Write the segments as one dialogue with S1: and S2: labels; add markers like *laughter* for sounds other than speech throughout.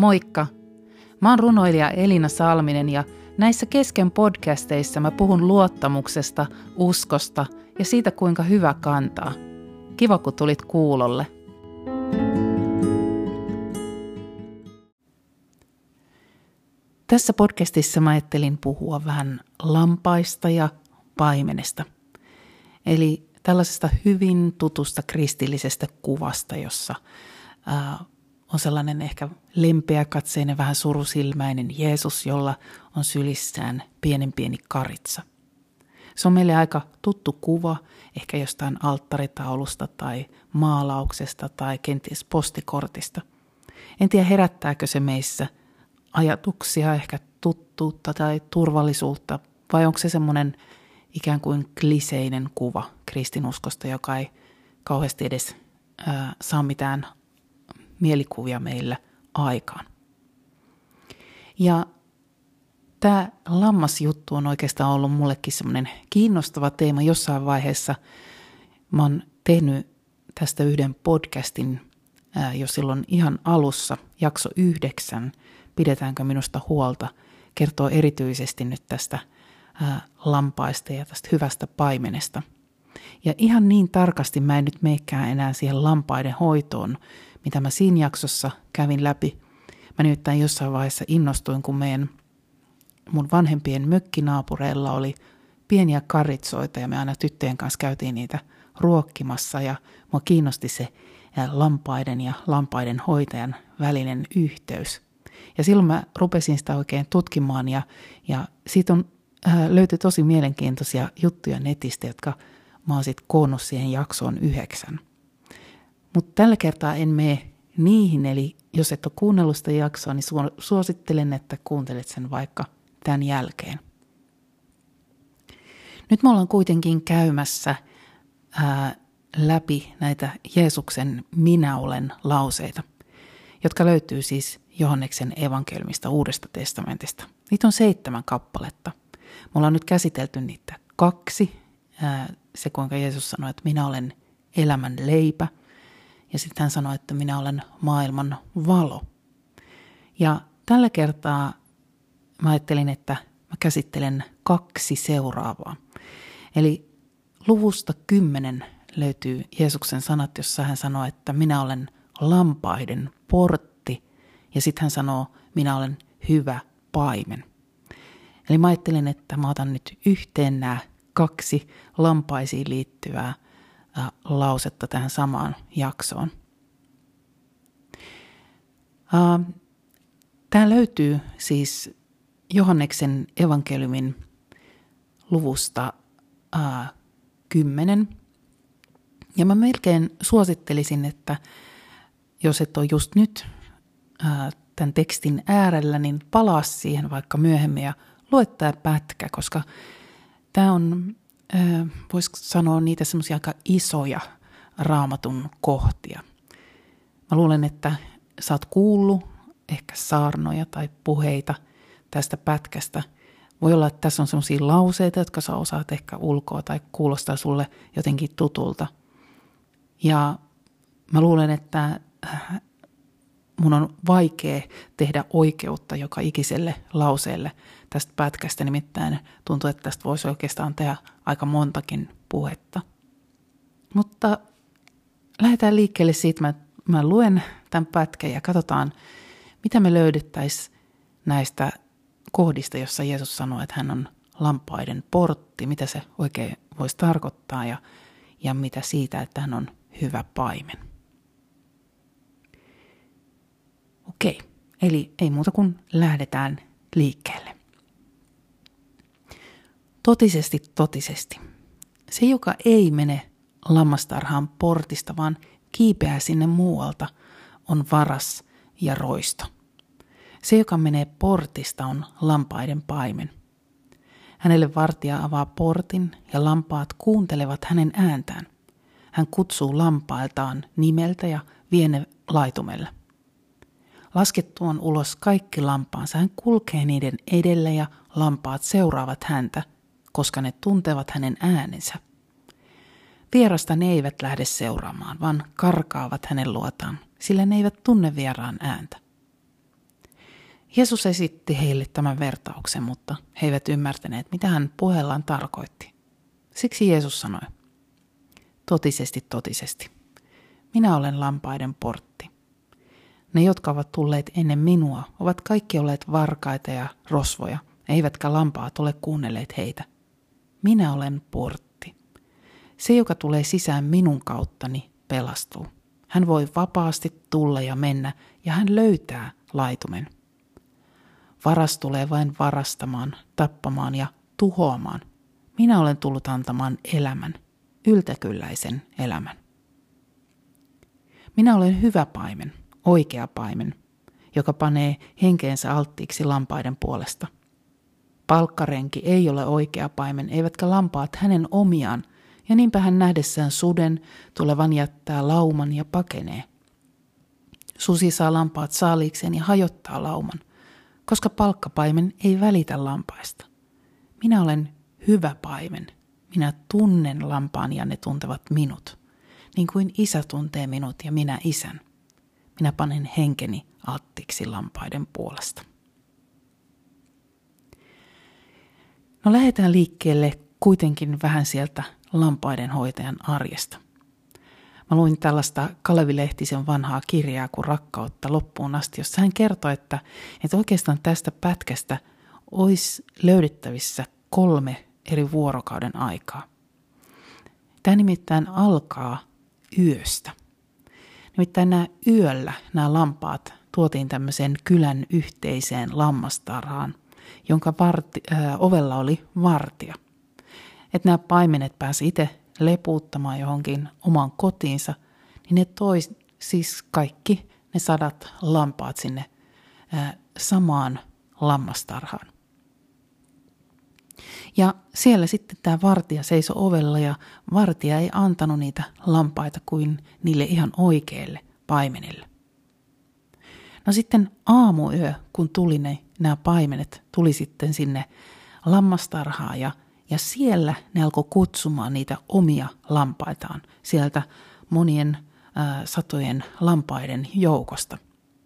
S1: Moikka! Mä oon runoilija Elina Salminen ja näissä kesken podcasteissa mä puhun luottamuksesta, uskosta ja siitä kuinka hyvä kantaa. Kiva kun tulit kuulolle. Tässä podcastissa mä ajattelin puhua vähän lampaista ja paimenesta. Eli tällaisesta hyvin tutusta kristillisestä kuvasta, jossa on sellainen ehkä lempeä katseinen, vähän surusilmäinen Jeesus, jolla on sylissään pienen pieni karitsa. Se on meille aika tuttu kuva, ehkä jostain alttaritaulusta tai maalauksesta tai kenties postikortista. En tiedä herättääkö se meissä ajatuksia, ehkä tuttuutta tai turvallisuutta, vai onko se semmoinen ikään kuin kliseinen kuva kristinuskosta, joka ei kauheasti edes ää, saa mitään mielikuvia meillä aikaan. Ja tämä lammasjuttu on oikeastaan ollut mullekin semmoinen kiinnostava teema jossain vaiheessa. Mä oon tehnyt tästä yhden podcastin jo silloin ihan alussa, jakso yhdeksän, pidetäänkö minusta huolta, kertoo erityisesti nyt tästä lampaista ja tästä hyvästä paimenesta. Ja ihan niin tarkasti mä en nyt meikään enää siihen lampaiden hoitoon, mitä mä siinä jaksossa kävin läpi. Mä nimittäin jossain vaiheessa innostuin, kun meidän mun vanhempien mökkinaapureilla oli pieniä karitsoita ja me aina tyttöjen kanssa käytiin niitä ruokkimassa ja mua kiinnosti se lampaiden ja lampaiden hoitajan välinen yhteys. Ja silloin mä rupesin sitä oikein tutkimaan ja, ja siitä on, äh, löytyi tosi mielenkiintoisia juttuja netistä, jotka mä oon sitten koonnut siihen jaksoon yhdeksän. Mutta tällä kertaa en mene niihin, eli jos et ole kuunnellut sitä jaksoa, niin suosittelen, että kuuntelet sen vaikka tämän jälkeen. Nyt me ollaan kuitenkin käymässä ää, läpi näitä Jeesuksen minä olen lauseita, jotka löytyy siis Johanneksen evankelmista Uudesta testamentista. Niitä on seitsemän kappaletta. Me ollaan nyt käsitelty niitä kaksi. Ää, se, kuinka Jeesus sanoi, että minä olen elämän leipä – ja sitten hän sanoi, että minä olen maailman valo. Ja tällä kertaa mä ajattelin, että mä käsittelen kaksi seuraavaa. Eli luvusta kymmenen löytyy Jeesuksen sanat, jossa hän sanoo, että minä olen lampaiden portti. Ja sitten hän sanoo, minä olen hyvä paimen. Eli mä ajattelin, että mä otan nyt yhteen nämä kaksi lampaisiin liittyvää lausetta tähän samaan jaksoon. Tämä löytyy siis Johanneksen evankeliumin luvusta ää, 10. Ja mä melkein suosittelisin, että jos et ole just nyt tämän tekstin äärellä, niin palaa siihen vaikka myöhemmin ja lue tämä pätkä, koska tämä on voisi sanoa niitä semmoisia aika isoja raamatun kohtia. Mä luulen, että sä oot kuullut ehkä saarnoja tai puheita tästä pätkästä. Voi olla, että tässä on semmoisia lauseita, jotka sä osaat ehkä ulkoa tai kuulostaa sulle jotenkin tutulta. Ja mä luulen, että mun on vaikea tehdä oikeutta joka ikiselle lauseelle tästä pätkästä, nimittäin tuntuu, että tästä voisi oikeastaan tehdä aika montakin puhetta. Mutta lähdetään liikkeelle siitä, mä, mä luen tämän pätkän ja katsotaan, mitä me löydettäisiin näistä kohdista, jossa Jeesus sanoi, että hän on lampaiden portti, mitä se oikein voisi tarkoittaa ja, ja mitä siitä, että hän on hyvä paimen. Okei, eli ei muuta kuin lähdetään liikkeelle. Totisesti, totisesti. Se, joka ei mene lammastarhaan portista, vaan kiipeää sinne muualta, on varas ja roisto. Se, joka menee portista, on lampaiden paimen. Hänelle vartija avaa portin ja lampaat kuuntelevat hänen ääntään. Hän kutsuu lampailtaan nimeltä ja vie ne laitumelle. Laskettuaan ulos kaikki lampaansa hän kulkee niiden edellä ja lampaat seuraavat häntä, koska ne tuntevat hänen äänensä. Vierasta ne eivät lähde seuraamaan, vaan karkaavat hänen luotaan, sillä ne eivät tunne vieraan ääntä. Jeesus esitti heille tämän vertauksen, mutta he eivät ymmärtäneet, mitä hän puheellaan tarkoitti. Siksi Jeesus sanoi, totisesti, totisesti, minä olen lampaiden portti. Ne, jotka ovat tulleet ennen minua, ovat kaikki olleet varkaita ja rosvoja, eivätkä lampaat ole kuunnelleet heitä. Minä olen portti. Se, joka tulee sisään minun kauttani, pelastuu. Hän voi vapaasti tulla ja mennä, ja hän löytää laitumen. Varas tulee vain varastamaan, tappamaan ja tuhoamaan. Minä olen tullut antamaan elämän, yltäkylläisen elämän. Minä olen hyvä paimen, oikea paimen, joka panee henkeensä alttiiksi lampaiden puolesta. Palkkarenki ei ole oikea paimen, eivätkä lampaat hänen omiaan, ja niinpä hän nähdessään suden tulevan jättää lauman ja pakenee. Susi saa lampaat saaliikseen ja hajottaa lauman, koska palkkapaimen ei välitä lampaista. Minä olen hyvä paimen. Minä tunnen lampaan ja ne tuntevat minut, niin kuin isä tuntee minut ja minä isän. Minä panen henkeni alttiksi lampaiden puolesta. No lähdetään liikkeelle kuitenkin vähän sieltä lampaiden hoitajan arjesta. Mä luin tällaista Kalevi Lehtisen vanhaa kirjaa kuin Rakkautta loppuun asti, jossa hän kertoi, että, että oikeastaan tästä pätkästä olisi löydettävissä kolme eri vuorokauden aikaa. Tämä nimittäin alkaa yöstä. Nimittäin nämä yöllä nämä lampaat tuotiin tämmöiseen kylän yhteiseen lammastarhaan, jonka varti, äh, ovella oli vartija. Että nämä paimenet pääsi itse lepuuttamaan johonkin omaan kotiinsa, niin ne toi siis kaikki ne sadat lampaat sinne äh, samaan lammastarhaan. Ja siellä sitten tämä vartija seisoi ovella ja vartija ei antanut niitä lampaita kuin niille ihan oikeille paimenille. No sitten aamuyö, kun tuli ne, nämä paimenet, tuli sitten sinne lammastarhaan ja, ja siellä ne alkoi kutsumaan niitä omia lampaitaan sieltä monien äh, satojen lampaiden joukosta.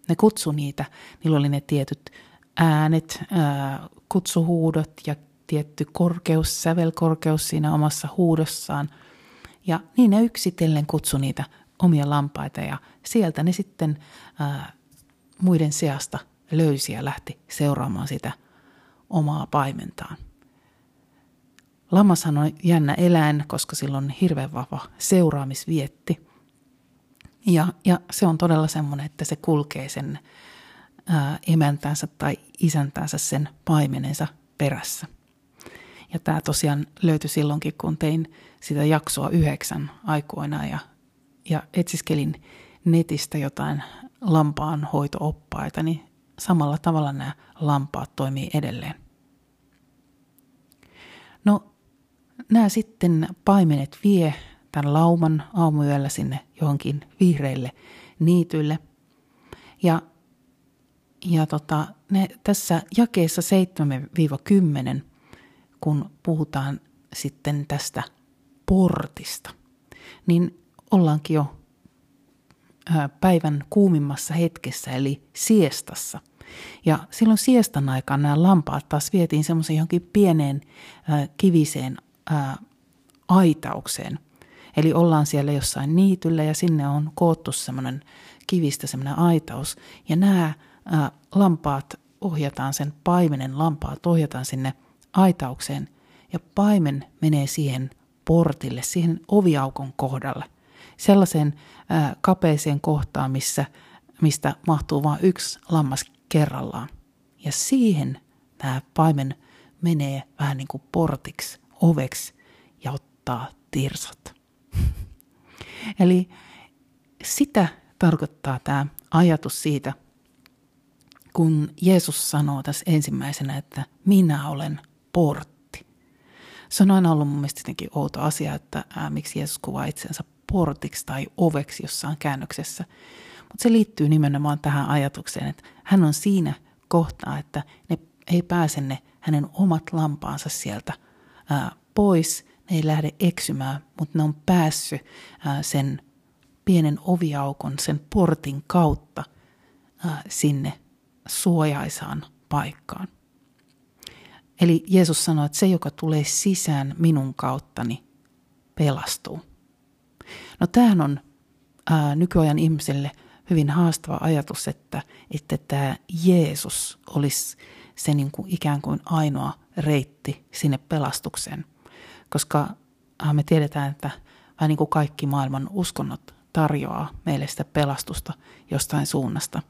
S1: Ne kutsu niitä, niillä oli ne tietyt äänet, äh, kutsuhuudot ja tietty korkeus, sävelkorkeus siinä omassa huudossaan. Ja niin ne yksitellen kutsu niitä omia lampaita ja sieltä ne sitten ää, muiden seasta löysi ja lähti seuraamaan sitä omaa paimentaan. Lammashan on jännä eläin, koska sillä on hirveän vahva seuraamisvietti. Ja, ja se on todella semmoinen, että se kulkee sen ää, emäntänsä tai isäntänsä sen paimenensa perässä. Ja tämä tosiaan löytyi silloinkin, kun tein sitä jaksoa yhdeksän aikoina ja, ja etsiskelin netistä jotain lampaan hoitooppaita, niin samalla tavalla nämä lampaat toimii edelleen. No, nämä sitten paimenet vie tämän lauman aamuyöllä sinne johonkin vihreille niityille. Ja, ja tota, ne, tässä jakeessa 7-10 kun puhutaan sitten tästä portista, niin ollaankin jo päivän kuumimmassa hetkessä, eli siestassa. Ja silloin siestan aikaan nämä lampaat taas vietiin semmoisen johonkin pieneen kiviseen aitaukseen. Eli ollaan siellä jossain niityllä ja sinne on koottu semmoinen kivistä semmoinen aitaus. Ja nämä lampaat ohjataan, sen paimenen lampaat ohjataan sinne – aitaukseen ja paimen menee siihen portille, siihen oviaukon kohdalle. Sellaiseen kapeeseen kohtaan, missä, mistä mahtuu vain yksi lammas kerrallaan. Ja siihen tämä paimen menee vähän niin kuin portiksi, oveksi ja ottaa tirsat. *laughs* Eli sitä tarkoittaa tämä ajatus siitä, kun Jeesus sanoo tässä ensimmäisenä, että minä olen portti. Se on aina ollut mun mielestä jotenkin outo asia, että ää, miksi Jeesus kuvaa itsensä portiksi tai oveksi jossain käännöksessä. Mutta se liittyy nimenomaan tähän ajatukseen, että hän on siinä kohtaa, että ne ei pääse ne hänen omat lampaansa sieltä ää, pois, ne ei lähde eksymään, mutta ne on päässyt ää, sen pienen oviaukon, sen portin kautta ää, sinne suojaisaan paikkaan. Eli Jeesus sanoi, että se, joka tulee sisään minun kauttani, pelastuu. No tämähän on ää, nykyajan ihmiselle hyvin haastava ajatus, että, että tämä Jeesus olisi se niin kuin ikään kuin ainoa reitti sinne pelastukseen. Koska me tiedetään, että vähän niin kuin kaikki maailman uskonnot tarjoaa meille sitä pelastusta jostain suunnasta.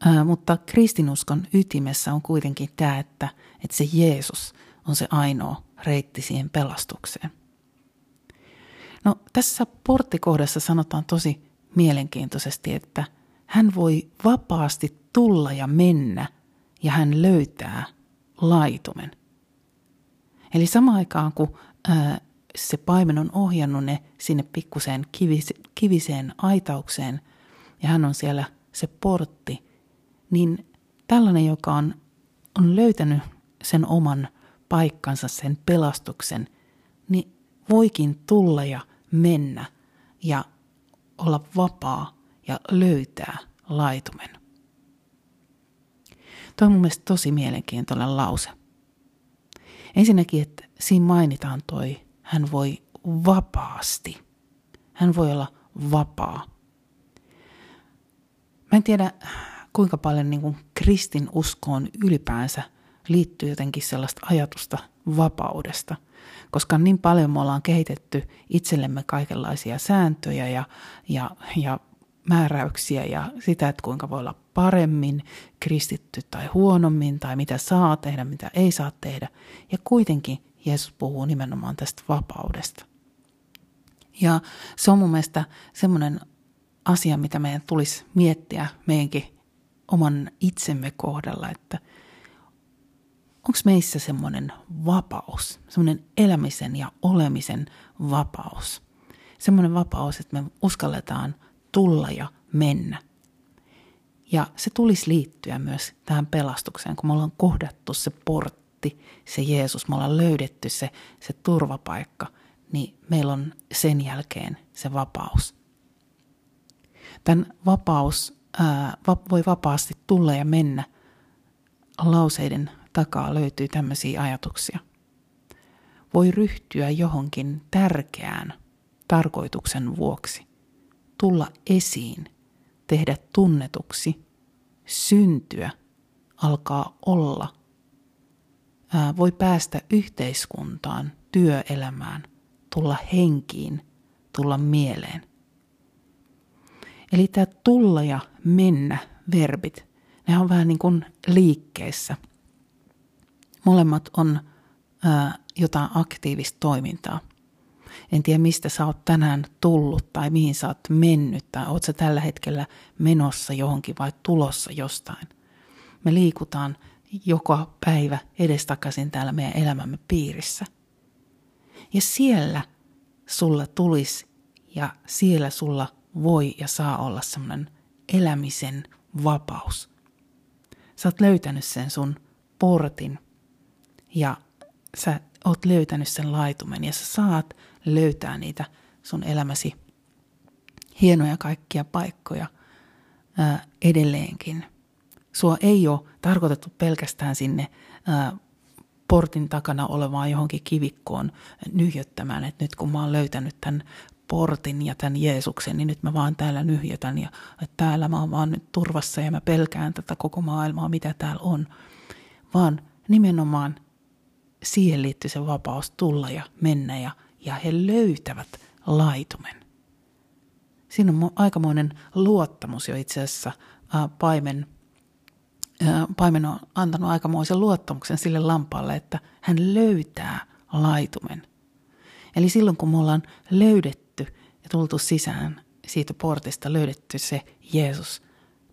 S1: Ää, mutta kristinuskon ytimessä on kuitenkin tämä, että, että se Jeesus on se ainoa reitti siihen pelastukseen. No tässä porttikohdassa sanotaan tosi mielenkiintoisesti, että hän voi vapaasti tulla ja mennä ja hän löytää laitumen. Eli samaan aikaan kun ää, se paimen on ohjannut ne sinne pikkuseen kivis, kiviseen aitaukseen ja hän on siellä se portti, niin tällainen, joka on, on löytänyt sen oman paikkansa, sen pelastuksen, niin voikin tulla ja mennä ja olla vapaa ja löytää laitumen. Tuo on mun mielestä tosi mielenkiintoinen lause. Ensinnäkin, että siinä mainitaan toi, hän voi vapaasti. Hän voi olla vapaa. Mä en tiedä, kuinka paljon niin kuin kristin uskoon ylipäänsä liittyy jotenkin sellaista ajatusta vapaudesta – koska niin paljon me ollaan kehitetty itsellemme kaikenlaisia sääntöjä ja, ja, ja määräyksiä ja sitä, että kuinka voi olla paremmin kristitty tai huonommin tai mitä saa tehdä, mitä ei saa tehdä. Ja kuitenkin Jeesus puhuu nimenomaan tästä vapaudesta. Ja se on mun mielestä semmoinen asia, mitä meidän tulisi miettiä meidänkin oman itsemme kohdalla, että – onko meissä semmoinen vapaus, semmoinen elämisen ja olemisen vapaus. Semmoinen vapaus, että me uskalletaan tulla ja mennä. Ja se tulisi liittyä myös tähän pelastukseen, kun me ollaan kohdattu se portti, se Jeesus, me ollaan löydetty se, se turvapaikka, niin meillä on sen jälkeen se vapaus. Tämän vapaus ää, voi vapaasti tulla ja mennä lauseiden takaa löytyy tämmöisiä ajatuksia. Voi ryhtyä johonkin tärkeään tarkoituksen vuoksi, tulla esiin, tehdä tunnetuksi, syntyä, alkaa olla. Ää, voi päästä yhteiskuntaan, työelämään, tulla henkiin, tulla mieleen. Eli tämä tulla ja mennä verbit, ne on vähän niin kuin liikkeessä – Molemmat on ää, jotain aktiivista toimintaa. En tiedä, mistä sä oot tänään tullut tai mihin sä oot mennyt tai oot sä tällä hetkellä menossa johonkin vai tulossa jostain. Me liikutaan joka päivä edestakaisin täällä meidän elämämme piirissä. Ja siellä sulla tulisi ja siellä sulla voi ja saa olla semmoinen elämisen vapaus. Sä oot löytänyt sen sun portin ja sä oot löytänyt sen laitumen ja sä saat löytää niitä sun elämäsi hienoja kaikkia paikkoja ää, edelleenkin. Sua ei ole tarkoitettu pelkästään sinne ää, portin takana olevaan johonkin kivikkoon nyhjöttämään, että nyt kun mä oon löytänyt tämän portin ja tämän Jeesuksen, niin nyt mä vaan täällä nyhjötän ja täällä mä oon vaan nyt turvassa ja mä pelkään tätä koko maailmaa, mitä täällä on. Vaan nimenomaan siihen liittyy se vapaus tulla ja mennä ja, ja he löytävät laitumen. Siinä on aikamoinen luottamus jo itse asiassa ää, paimen, ää, paimen on antanut aikamoisen luottamuksen sille lampaalle, että hän löytää laitumen. Eli silloin kun me ollaan löydetty ja tultu sisään siitä portista, löydetty se Jeesus,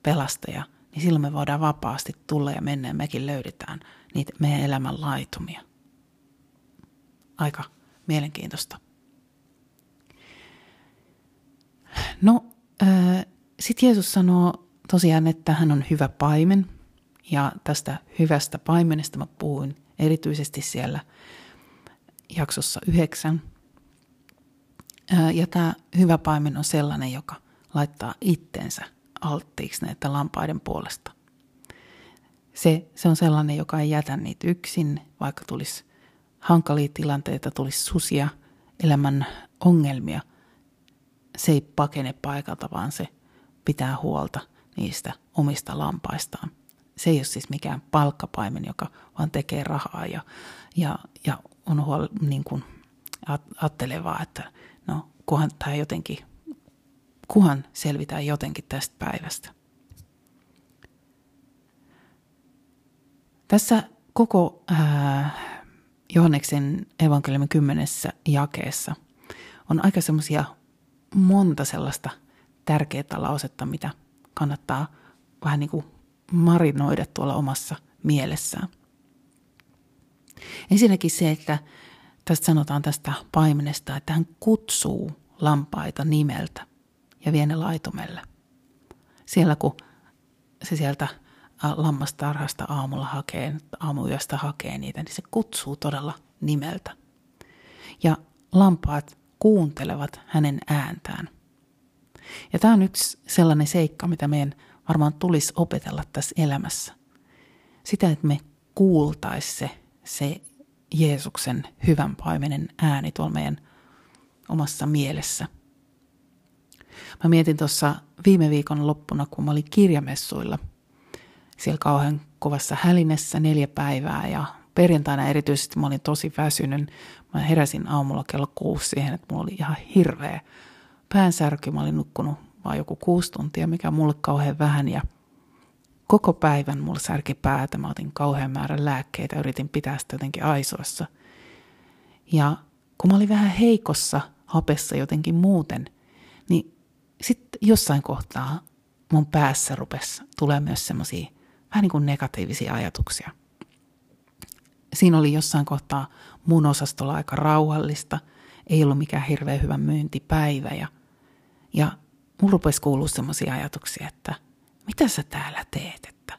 S1: pelastaja, niin silloin me voidaan vapaasti tulla ja mennä ja mekin löydetään niitä meidän elämän laitumia aika mielenkiintoista. No, sitten Jeesus sanoo tosiaan, että hän on hyvä paimen. Ja tästä hyvästä paimenesta mä puhuin erityisesti siellä jaksossa yhdeksän. Ja tämä hyvä paimen on sellainen, joka laittaa itsensä alttiiksi näitä lampaiden puolesta. Se, se on sellainen, joka ei jätä niitä yksin, vaikka tulisi hankalia tilanteita, tulisi susia, elämän ongelmia. Se ei pakene paikalta, vaan se pitää huolta niistä omista lampaistaan. Se ei ole siis mikään palkkapaimen, joka vaan tekee rahaa ja, ja, ja on huol, niin kuin ajattelevaa, että no kunhan tämä jotenkin, kunhan selvitään jotenkin tästä päivästä. Tässä koko äh, Johanneksen evankeliumin kymmenessä jakeessa on aika semmoisia monta sellaista tärkeää lausetta, mitä kannattaa vähän niin kuin marinoida tuolla omassa mielessään. Ensinnäkin se, että tästä sanotaan tästä paimenesta, että hän kutsuu lampaita nimeltä ja vie ne laitumelle. Siellä kun se sieltä lammastarhasta aamulla hakee, aamuyöstä hakee niitä, niin se kutsuu todella nimeltä. Ja lampaat kuuntelevat hänen ääntään. Ja tämä on yksi sellainen seikka, mitä meidän varmaan tulisi opetella tässä elämässä. Sitä, että me kuultaisi se, se Jeesuksen hyvän paimenen ääni tuolla meidän omassa mielessä. Mä mietin tuossa viime viikon loppuna, kun mä olin kirjamessuilla – siellä kauhean kovassa hälinessä neljä päivää ja perjantaina erityisesti mä olin tosi väsynyt. Mä heräsin aamulla kello kuusi siihen, että mulla oli ihan hirveä päänsärky. Mä olin nukkunut vain joku kuusi tuntia, mikä mulle kauhean vähän ja koko päivän mulla särki päätä. Mä otin kauhean määrän lääkkeitä, yritin pitää sitä jotenkin aisoissa. Ja kun mä olin vähän heikossa hapessa jotenkin muuten, niin sitten jossain kohtaa mun päässä rupesi tulee myös semmoisia vähän niin kuin negatiivisia ajatuksia. Siinä oli jossain kohtaa mun osastolla aika rauhallista, ei ollut mikään hirveän hyvä myyntipäivä ja, ja mulla rupesi kuulua semmoisia ajatuksia, että mitä sä täällä teet, että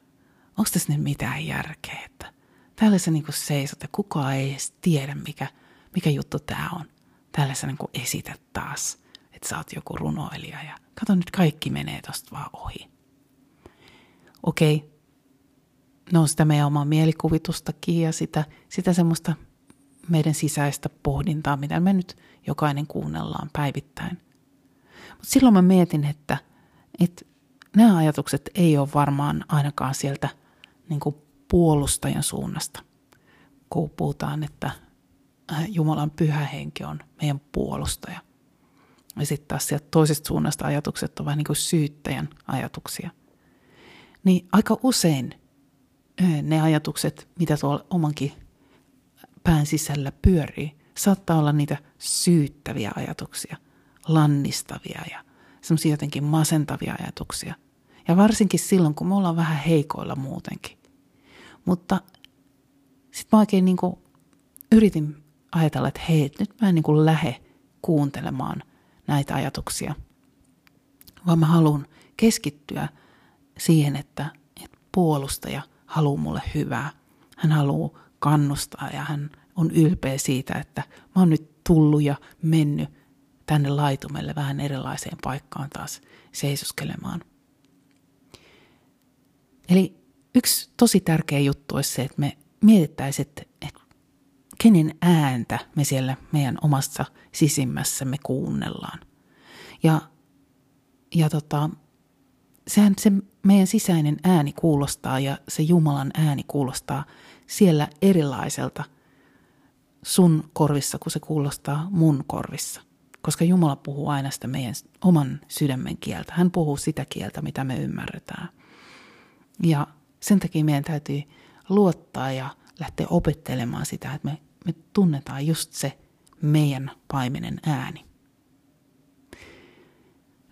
S1: onko tässä nyt mitään järkeä, että täällä sä niin seisot ja kukaan ei edes tiedä, mikä, mikä juttu tää on. Täällä sä niin esität taas, että sä oot joku runoilija ja kato nyt kaikki menee tosta vaan ohi. Okei, no sitä meidän omaa mielikuvitustakin ja sitä, sitä semmoista meidän sisäistä pohdintaa, mitä me nyt jokainen kuunnellaan päivittäin. Mutta silloin mä mietin, että, että nämä ajatukset ei ole varmaan ainakaan sieltä niin kuin puolustajan suunnasta, kun puhutaan, että äh, Jumalan pyhä henki on meidän puolustaja. Ja sitten taas sieltä toisesta suunnasta ajatukset on vähän niin kuin syyttäjän ajatuksia. Niin aika usein – ne ajatukset, mitä tuolla omankin pään sisällä pyörii, saattaa olla niitä syyttäviä ajatuksia, lannistavia ja semmoisia jotenkin masentavia ajatuksia. Ja varsinkin silloin, kun me ollaan vähän heikoilla muutenkin. Mutta sitten mä oikein niin yritin ajatella, että hei, nyt mä en niin kuin lähde kuuntelemaan näitä ajatuksia, vaan mä haluan keskittyä siihen, että, että puolustaja – haluaa mulle hyvää. Hän haluaa kannustaa ja hän on ylpeä siitä, että mä oon nyt tullut ja mennyt tänne laitumelle vähän erilaiseen paikkaan taas seisoskelemaan. Eli yksi tosi tärkeä juttu olisi se, että me mietittäisiin, että, että kenen ääntä me siellä meidän omassa sisimmässämme kuunnellaan. Ja, ja tota, sehän se meidän sisäinen ääni kuulostaa ja se Jumalan ääni kuulostaa siellä erilaiselta sun korvissa, kun se kuulostaa mun korvissa. Koska Jumala puhuu aina sitä meidän oman sydämen kieltä. Hän puhuu sitä kieltä, mitä me ymmärretään. Ja sen takia meidän täytyy luottaa ja lähteä opettelemaan sitä, että me, me tunnetaan just se meidän paimenen ääni.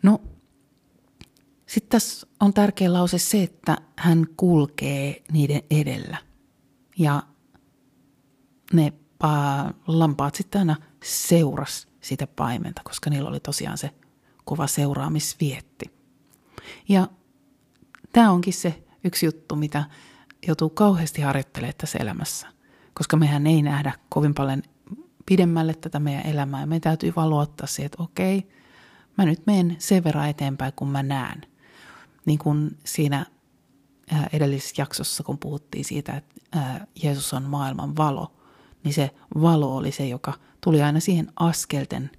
S1: No, sitten tässä on tärkeä lause se, että hän kulkee niiden edellä. Ja ne lampaat sitten aina seuras sitä paimenta, koska niillä oli tosiaan se kova seuraamisvietti. Ja tämä onkin se yksi juttu, mitä joutuu kauheasti harjoittelemaan tässä elämässä, koska mehän ei nähdä kovin paljon pidemmälle tätä meidän elämää ja me täytyy vaan luottaa siihen, että okei, mä nyt menen sen verran eteenpäin, kun mä näen Niin kuin siinä edellisessä jaksossa, kun puhuttiin siitä, että Jeesus on maailman valo, niin se valo oli se, joka tuli aina siihen askelten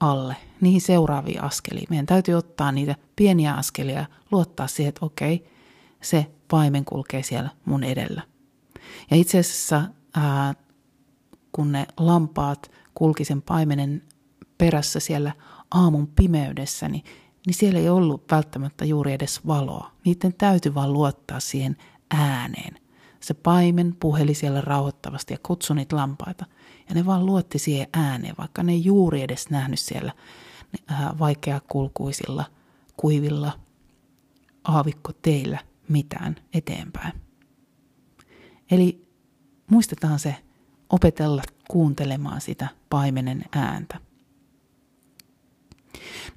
S1: alle, niihin seuraaviin askeliin. Meidän täytyy ottaa niitä pieniä askelia ja luottaa siihen, että okei, se paimen kulkee siellä mun edellä. Ja itse asiassa, kun ne lampaat kulki sen paimenen perässä siellä aamun pimeydessä, niin, niin siellä ei ollut välttämättä juuri edes valoa. Niiden täytyy vaan luottaa siihen ääneen. Se paimen puheli siellä rauhoittavasti ja kutsui niitä lampaita. Ja ne vaan luotti siihen ääneen, vaikka ne ei juuri edes nähnyt siellä vaikeakulkuisilla, kuivilla aavikkoteillä mitään eteenpäin. Eli muistetaan se opetella kuuntelemaan sitä paimenen ääntä.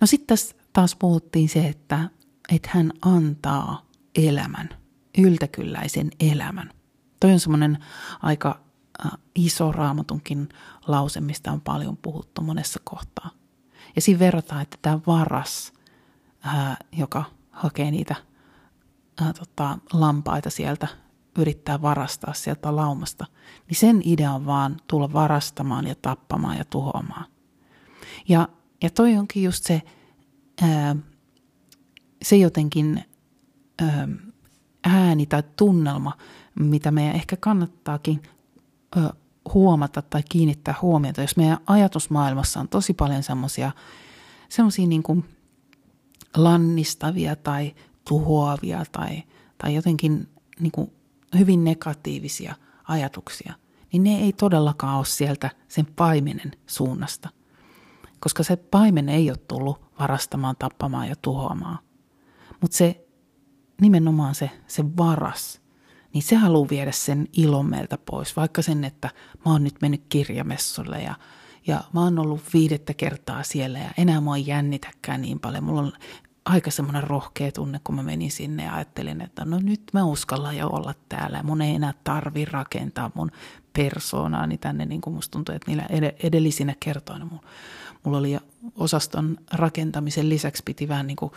S1: No sitten tässä taas puhuttiin se, että, että hän antaa elämän, yltäkylläisen elämän. Toi on semmoinen aika äh, iso raamatunkin lause, mistä on paljon puhuttu monessa kohtaa. Ja siinä verrataan, että tämä varas, äh, joka hakee niitä äh, tota, lampaita sieltä, yrittää varastaa sieltä laumasta, niin sen idea on vaan tulla varastamaan ja tappamaan ja tuhoamaan. Ja, ja toi onkin just se, se jotenkin ää, ääni tai tunnelma, mitä meidän ehkä kannattaakin huomata tai kiinnittää huomiota, jos meidän ajatusmaailmassa on tosi paljon semmoisia semmoisia niin kuin lannistavia tai tuhoavia tai, tai jotenkin niin kuin hyvin negatiivisia ajatuksia, niin ne ei todellakaan ole sieltä sen paimenen suunnasta. Koska se paimen ei ole tullut varastamaan, tappamaan ja tuhoamaan. Mutta se nimenomaan se, se varas, niin se haluaa viedä sen ilon meiltä pois. Vaikka sen, että mä oon nyt mennyt kirjamessulle ja, ja mä oon ollut viidettä kertaa siellä ja enää mua ei jännitäkään niin paljon. Mulla on aika semmoinen rohkea tunne, kun mä menin sinne ja ajattelin, että no nyt mä uskallan jo olla täällä. Mun ei enää tarvi rakentaa mun persoonaani tänne, niin kuin musta tuntuu, että niillä edellisinä kertoina mulla oli osaston rakentamisen lisäksi piti vähän niin kuin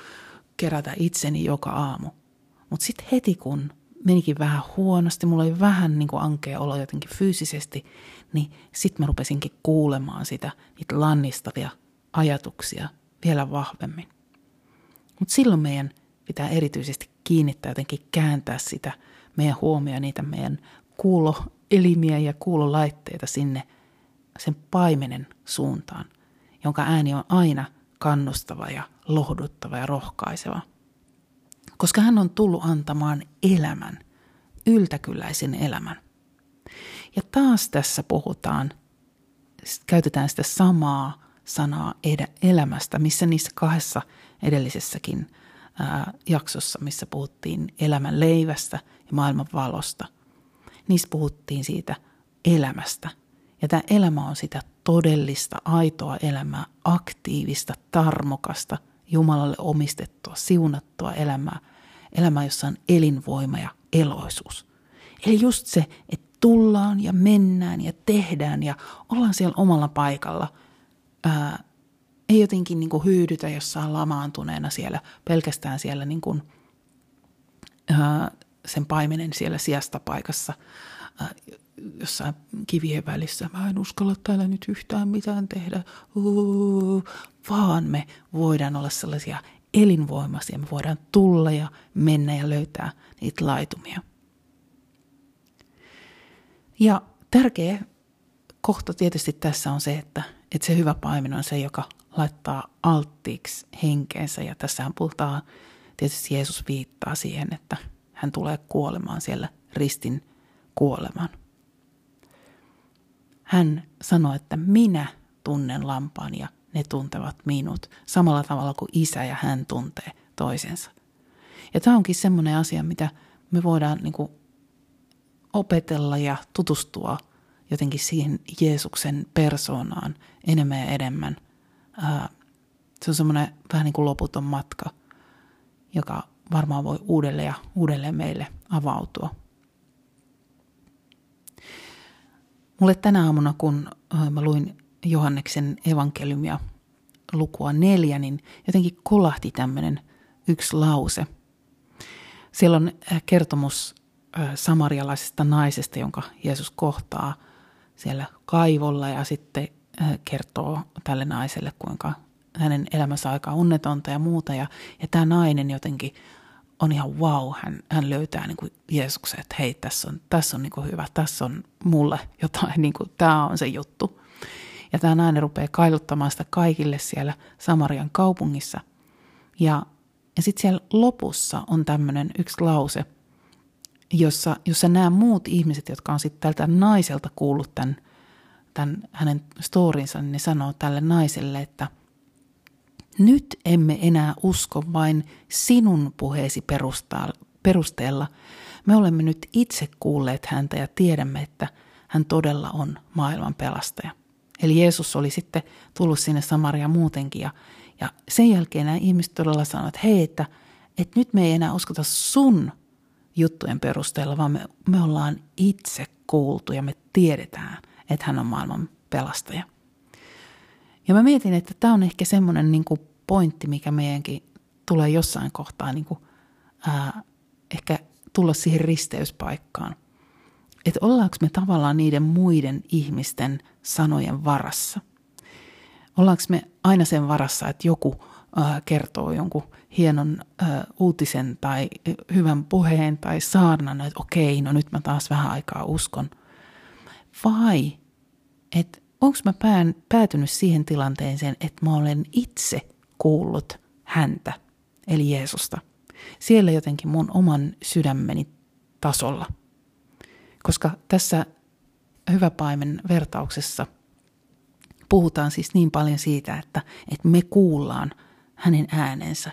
S1: kerätä itseni joka aamu. Mutta sitten heti kun menikin vähän huonosti, mulla oli vähän niin kuin ankea olo jotenkin fyysisesti, niin sitten mä rupesinkin kuulemaan sitä, niitä lannistavia ajatuksia vielä vahvemmin. Mutta silloin meidän pitää erityisesti kiinnittää jotenkin kääntää sitä meidän huomioon, niitä meidän kuuloelimiä ja kuulolaitteita sinne sen paimenen suuntaan, jonka ääni on aina kannustava ja lohduttava ja rohkaiseva. Koska hän on tullut antamaan elämän, yltäkylläisen elämän. Ja taas tässä puhutaan, käytetään sitä samaa sanaa elämästä, missä niissä kahdessa – edellisessäkin ää, jaksossa, missä puhuttiin elämän leivästä ja maailman valosta. Niissä puhuttiin siitä elämästä. Ja tämä elämä on sitä todellista, aitoa elämää, aktiivista, tarmokasta, Jumalalle omistettua, siunattua elämää. Elämää, jossa on elinvoima ja eloisuus. Eli just se, että tullaan ja mennään ja tehdään ja ollaan siellä omalla paikalla ää, ei jotenkin niin kuin hyydytä jossain lamaantuneena siellä, pelkästään siellä niin kuin, ää, sen paimenen siellä sijasta paikassa ää, jossain kivien välissä. Mä en uskalla täällä nyt yhtään mitään tehdä, vaan me voidaan olla sellaisia elinvoimaisia. Me voidaan tulla ja mennä ja löytää niitä laitumia. Ja tärkeä kohta tietysti tässä on se, että, että se hyvä paimen on se, joka laittaa alttiiksi henkeensä. Ja tässähän puhutaan, tietysti Jeesus viittaa siihen, että hän tulee kuolemaan siellä ristin kuoleman. Hän sanoi, että minä tunnen lampaan ja ne tuntevat minut samalla tavalla kuin isä ja hän tuntee toisensa. Ja tämä onkin semmoinen asia, mitä me voidaan niin kuin opetella ja tutustua jotenkin siihen Jeesuksen persoonaan enemmän ja enemmän – se on semmoinen vähän niin kuin loputon matka, joka varmaan voi uudelleen ja uudelleen meille avautua. Mulle tänä aamuna, kun mä luin Johanneksen evankeliumia lukua neljä, niin jotenkin kolahti tämmöinen yksi lause, Siellä on kertomus samarialaisesta naisesta, jonka Jeesus kohtaa siellä kaivolla ja sitten kertoo tälle naiselle, kuinka hänen elämänsä aika onnetonta ja muuta. Ja, ja tämä nainen jotenkin on ihan wow, hän, hän löytää niin kuin Jeesuksen, että hei, tässä on, tässä on niin kuin hyvä, tässä on mulle jotain, *laughs* niin kuin, tämä on se juttu. Ja tämä nainen rupeaa kailuttamaan sitä kaikille siellä Samarian kaupungissa. Ja, ja sitten siellä lopussa on tämmöinen yksi lause, jossa, jossa nämä muut ihmiset, jotka on sitten tältä naiselta kuullut tämän, tämän hänen storinsa, niin ne sanoo tälle naiselle, että – nyt emme enää usko vain sinun puheesi perusteella. Me olemme nyt itse kuulleet häntä ja tiedämme, että hän todella on maailman pelastaja. Eli Jeesus oli sitten tullut sinne Samaria muutenkin ja, ja sen jälkeen nämä ihmiset todella sanoivat, että hei, että, että nyt me ei enää uskota sun juttujen perusteella, vaan me, me ollaan itse kuultu ja me tiedetään, että hän on maailman pelastaja. Ja mä mietin, että tämä on ehkä semmoinen niin pointti, mikä meidänkin tulee jossain kohtaa niin kuin, ää, ehkä tulla siihen risteyspaikkaan. Että ollaanko me tavallaan niiden muiden ihmisten sanojen varassa. Ollaanko me aina sen varassa, että joku ää, kertoo jonkun hienon ää, uutisen tai hyvän puheen tai saarnan, että okei, no nyt mä taas vähän aikaa uskon. Vai että onko mä pään, päätynyt siihen tilanteeseen, että mä olen itse kuullut häntä, eli Jeesusta. Siellä jotenkin mun oman sydämeni tasolla. Koska tässä hyvä paimen vertauksessa puhutaan siis niin paljon siitä, että, että me kuullaan hänen äänensä.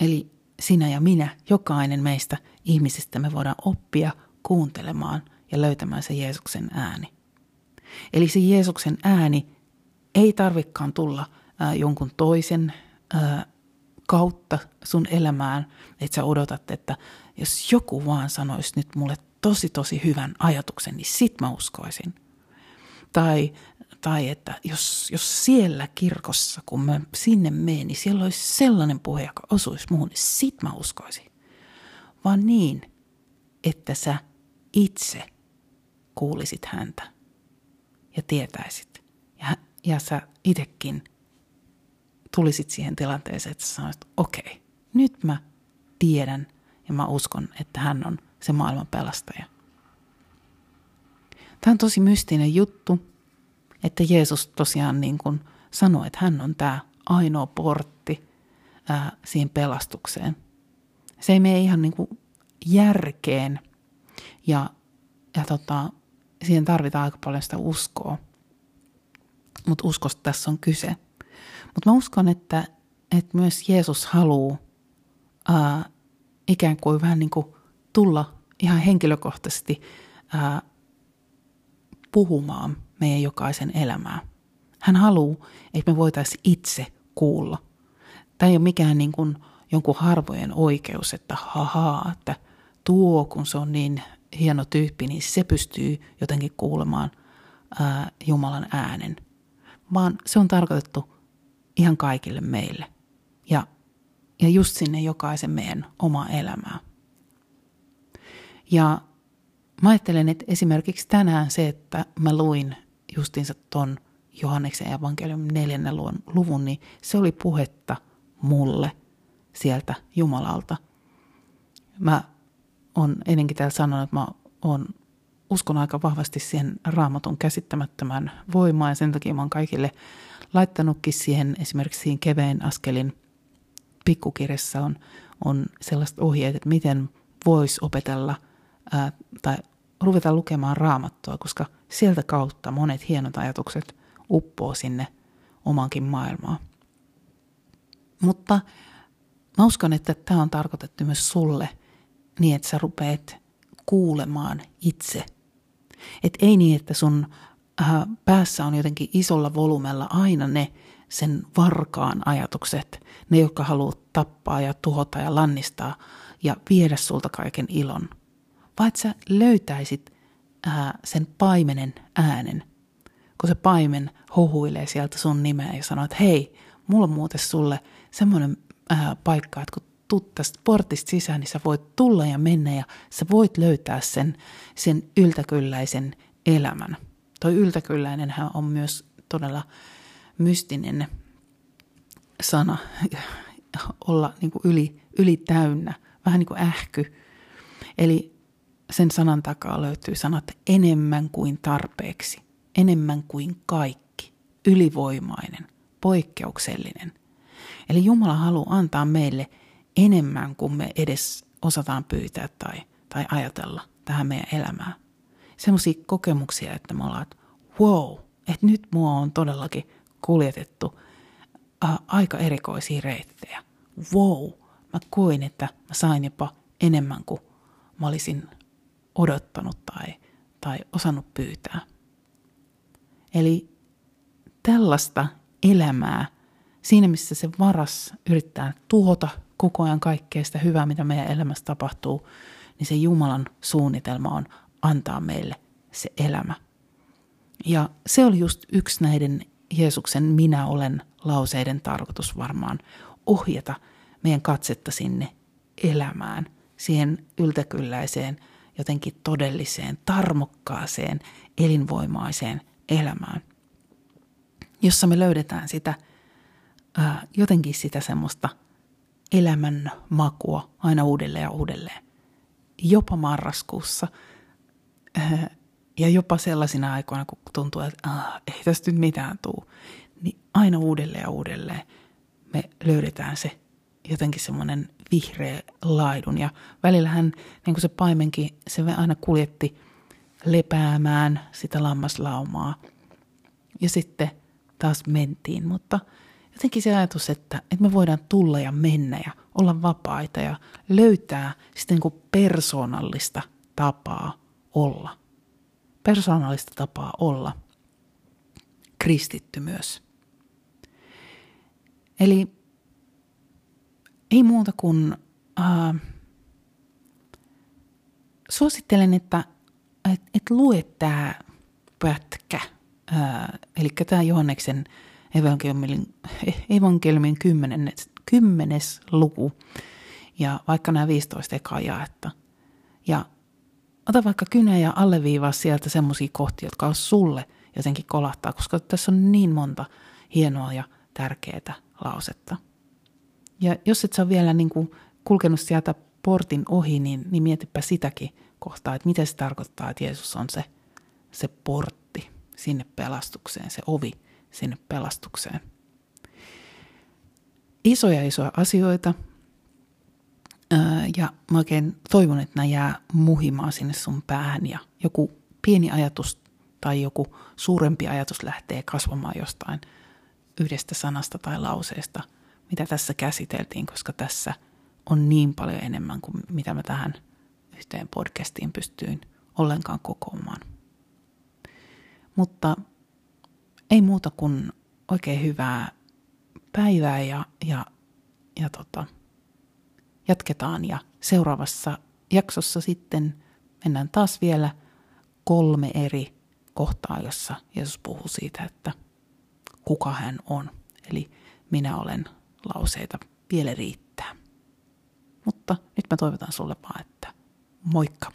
S1: Eli sinä ja minä, jokainen meistä ihmisistä me voidaan oppia kuuntelemaan ja löytämään se Jeesuksen ääni. Eli se Jeesuksen ääni ei tarvikaan tulla ää, jonkun toisen ää, kautta sun elämään, että sä odotat, että jos joku vaan sanoisi nyt mulle tosi tosi hyvän ajatuksen, niin sit mä uskoisin. Tai, tai että jos, jos siellä kirkossa, kun mä sinne menen, niin siellä olisi sellainen puhe, joka osuisi muuhun, niin sit mä uskoisin. Vaan niin, että sä itse kuulisit häntä ja tietäisit. Ja, ja sä itekin tulisit siihen tilanteeseen, että sä sanoisit, okei, okay, nyt mä tiedän ja mä uskon, että hän on se maailman pelastaja. Tämä on tosi mystinen juttu, että Jeesus tosiaan niin kuin sanoi, että hän on tämä ainoa portti ää, siihen pelastukseen. Se ei mene ihan niin kuin järkeen ja, ja tota, siihen tarvitaan aika paljon sitä uskoa. Mutta uskosta tässä on kyse. Mutta mä uskon, että, että myös Jeesus haluaa ää, ikään kuin vähän niin kuin tulla ihan henkilökohtaisesti ää, puhumaan meidän jokaisen elämää. Hän haluaa, että me voitaisiin itse kuulla. Tämä ei ole mikään niin kuin jonkun harvojen oikeus, että hahaa, että tuo kun se on niin hieno tyyppi, niin se pystyy jotenkin kuulemaan ää, Jumalan äänen. Vaan se on tarkoitettu ihan kaikille meille ja, ja just sinne jokaisen meidän oma elämää. Ja mä ajattelen, että esimerkiksi tänään se, että mä luin justiinsa ton Johanneksen evankeliumin neljännen luvun, niin se oli puhetta mulle sieltä Jumalalta. Mä on ennenkin täällä sanonut, että mä on, uskon aika vahvasti siihen raamatun käsittämättömään voimaan ja sen takia mä oon kaikille laittanutkin siihen esimerkiksi siihen keveen askelin pikkukirjassa on, on sellaiset ohjeet, että miten voisi opetella ää, tai ruveta lukemaan raamattua, koska sieltä kautta monet hienot ajatukset uppoo sinne omankin maailmaan. Mutta mä uskon, että tämä on tarkoitettu myös sulle niin, että sä rupeat kuulemaan itse. Et ei niin, että sun äh, päässä on jotenkin isolla volumella aina ne sen varkaan ajatukset, ne, jotka haluaa tappaa ja tuhota ja lannistaa ja viedä sulta kaiken ilon. Vai että sä löytäisit äh, sen paimenen äänen, kun se paimen hohuilee sieltä sun nimeä ja sanoo, että hei, mulla on muuten sulle semmoinen äh, paikka, että kun tuut tästä portista sisään, niin sä voit tulla ja mennä ja sä voit löytää sen, sen yltäkylläisen elämän. Toi yltäkylläinenhän on myös todella mystinen sana *laughs* olla niin kuin yli, yli täynnä, vähän niin kuin ähky. Eli sen sanan takaa löytyy sanat enemmän kuin tarpeeksi, enemmän kuin kaikki, ylivoimainen, poikkeuksellinen. Eli Jumala haluaa antaa meille enemmän kuin me edes osataan pyytää tai, tai ajatella tähän meidän elämään. Sellaisia kokemuksia, että me ollaan, että wow, että nyt mua on todellakin kuljetettu äh, aika erikoisia reittejä. Wow, mä koin, että mä sain jopa enemmän kuin mä olisin odottanut tai, tai osannut pyytää. Eli tällaista elämää, siinä missä se varas yrittää tuhota koko ajan kaikkea sitä hyvää, mitä meidän elämässä tapahtuu, niin se Jumalan suunnitelma on antaa meille se elämä. Ja se oli just yksi näiden Jeesuksen minä olen lauseiden tarkoitus varmaan ohjata meidän katsetta sinne elämään, siihen yltäkylläiseen, jotenkin todelliseen, tarmokkaaseen, elinvoimaiseen elämään, jossa me löydetään sitä jotenkin sitä semmoista elämän makua aina uudelleen ja uudelleen. Jopa marraskuussa ää, ja jopa sellaisina aikoina, kun tuntuu, että ah, ei tästä nyt mitään tuu, niin aina uudelleen ja uudelleen me löydetään se jotenkin semmoinen vihreä laidun. Ja välillähän niin kuin se paimenkin, se aina kuljetti lepäämään sitä lammaslaumaa. Ja sitten taas mentiin, mutta jotenkin se ajatus, että, että me voidaan tulla ja mennä ja olla vapaita ja löytää sitten niin persoonallista tapaa olla – persoonallista tapaa olla kristitty myös. Eli ei muuta kuin äh, suosittelen, että et, et lue tämä pätkä, äh, eli tämä Johanneksen evankeliumin, evankeliumin kymmenes, kymmenes luku ja vaikka nämä 15 ekaa jaetta. Ja ota vaikka kynä ja alleviivaa sieltä semmoisia kohtia, jotka on sulle jotenkin kolahtaa, koska tässä on niin monta hienoa ja tärkeää lausetta. Ja jos et sä ole vielä niin kuin kulkenut sieltä portin ohi, niin, niin mietipä sitäkin kohtaa, että mitä se tarkoittaa, että Jeesus on se, se portti sinne pelastukseen, se ovi sinne pelastukseen. Isoja isoja asioita, ja mä oikein toivon, että nämä jää muhimaan sinne sun päähän ja joku pieni ajatus tai joku suurempi ajatus lähtee kasvamaan jostain yhdestä sanasta tai lauseesta, mitä tässä käsiteltiin, koska tässä on niin paljon enemmän kuin mitä mä tähän yhteen podcastiin pystyin ollenkaan kokoamaan. Mutta ei muuta kuin oikein hyvää päivää ja, ja, ja tota, jatketaan ja seuraavassa jaksossa sitten mennään taas vielä kolme eri kohtaa, jossa Jeesus puhuu siitä, että kuka hän on. Eli minä olen lauseita vielä riittää. Mutta nyt mä toivotan sulle vaan, että moikka!